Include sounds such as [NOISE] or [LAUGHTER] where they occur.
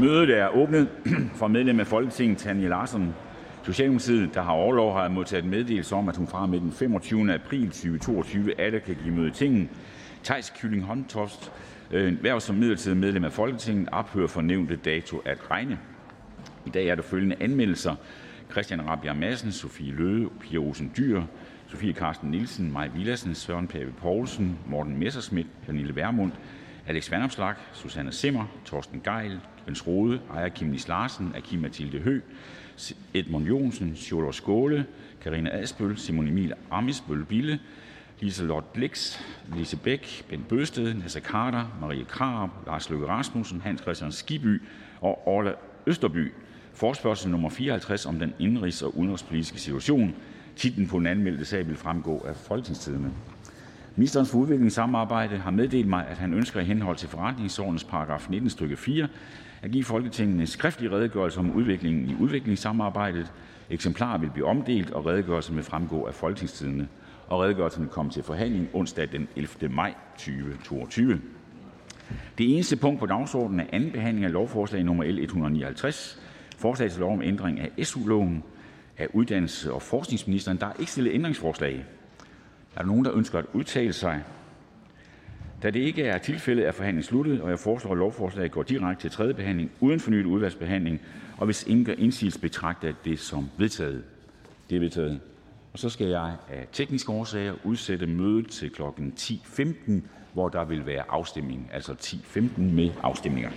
Mødet er åbnet. [CLEARS THROAT] For medlem af Folketinget Tanja Larsson, Socialdemokratiet, der har overlov, har modtaget meddelelse om, at hun fra med den 25. april 2022 atter kan give møde i tinget. Thijs Kylling Håndtoft, øh, som midlertidig medlem af Folketinget, ophører for nævnte dato at regne. I dag er der følgende anmeldelser. Christian Rabia Madsen, Sofie Løde, Pia Olsen Dyr, Sofie Karsten Nielsen, Maj Villassen, Søren Pape Poulsen, Morten Messerschmidt, Pernille Vermund, Alex Vanopslagh, Susanne Simmer, Torsten Geil, Jens Rode, Aaja Kimnis Larsen, Akim Mathilde Hø, Edmund Jonsen, Sjolor Skåle, Karina Asbøl, Simon Emil Amisbøl Bille, Liselott Blix, Lise Bæk, Ben Bøsted, Nasser Carter, Marie Krab, Lars Løkke Rasmussen, Hans Christian Skiby og Orla Østerby. Forspørgsel nummer 54 om den indrigs- og udenrigspolitiske situation. Titlen på den anmeldte sag vil fremgå af Folketingstidene. Ministeren for udviklingssamarbejde har meddelt mig, at han ønsker i henhold til forretningsordens paragraf 19 stykke 4 at give Folketinget en skriftlig redegørelse om udviklingen i udviklingssamarbejdet. Eksemplarer vil blive omdelt, og redegørelsen vil fremgå af Folketingstidende. Og redegørelsen vil komme til forhandling onsdag den 11. maj 2022. Det eneste punkt på dagsordenen er anden behandling af lovforslag nummer L 159. Forslag til lov om ændring af SU-loven af uddannelses- og forskningsministeren. Der er ikke stillet ændringsforslag. Er der nogen, der ønsker at udtale sig? Da det ikke er tilfældet, er forhandlingen sluttet, og jeg foreslår, at lovforslaget går direkte til tredje behandling uden fornyet udvalgsbehandling. Og hvis ingen gør indsigelse, betragter jeg det som vedtaget. Det er vedtaget. Og så skal jeg af tekniske årsager udsætte mødet til kl. 10.15, hvor der vil være afstemning, altså 10.15 med afstemninger.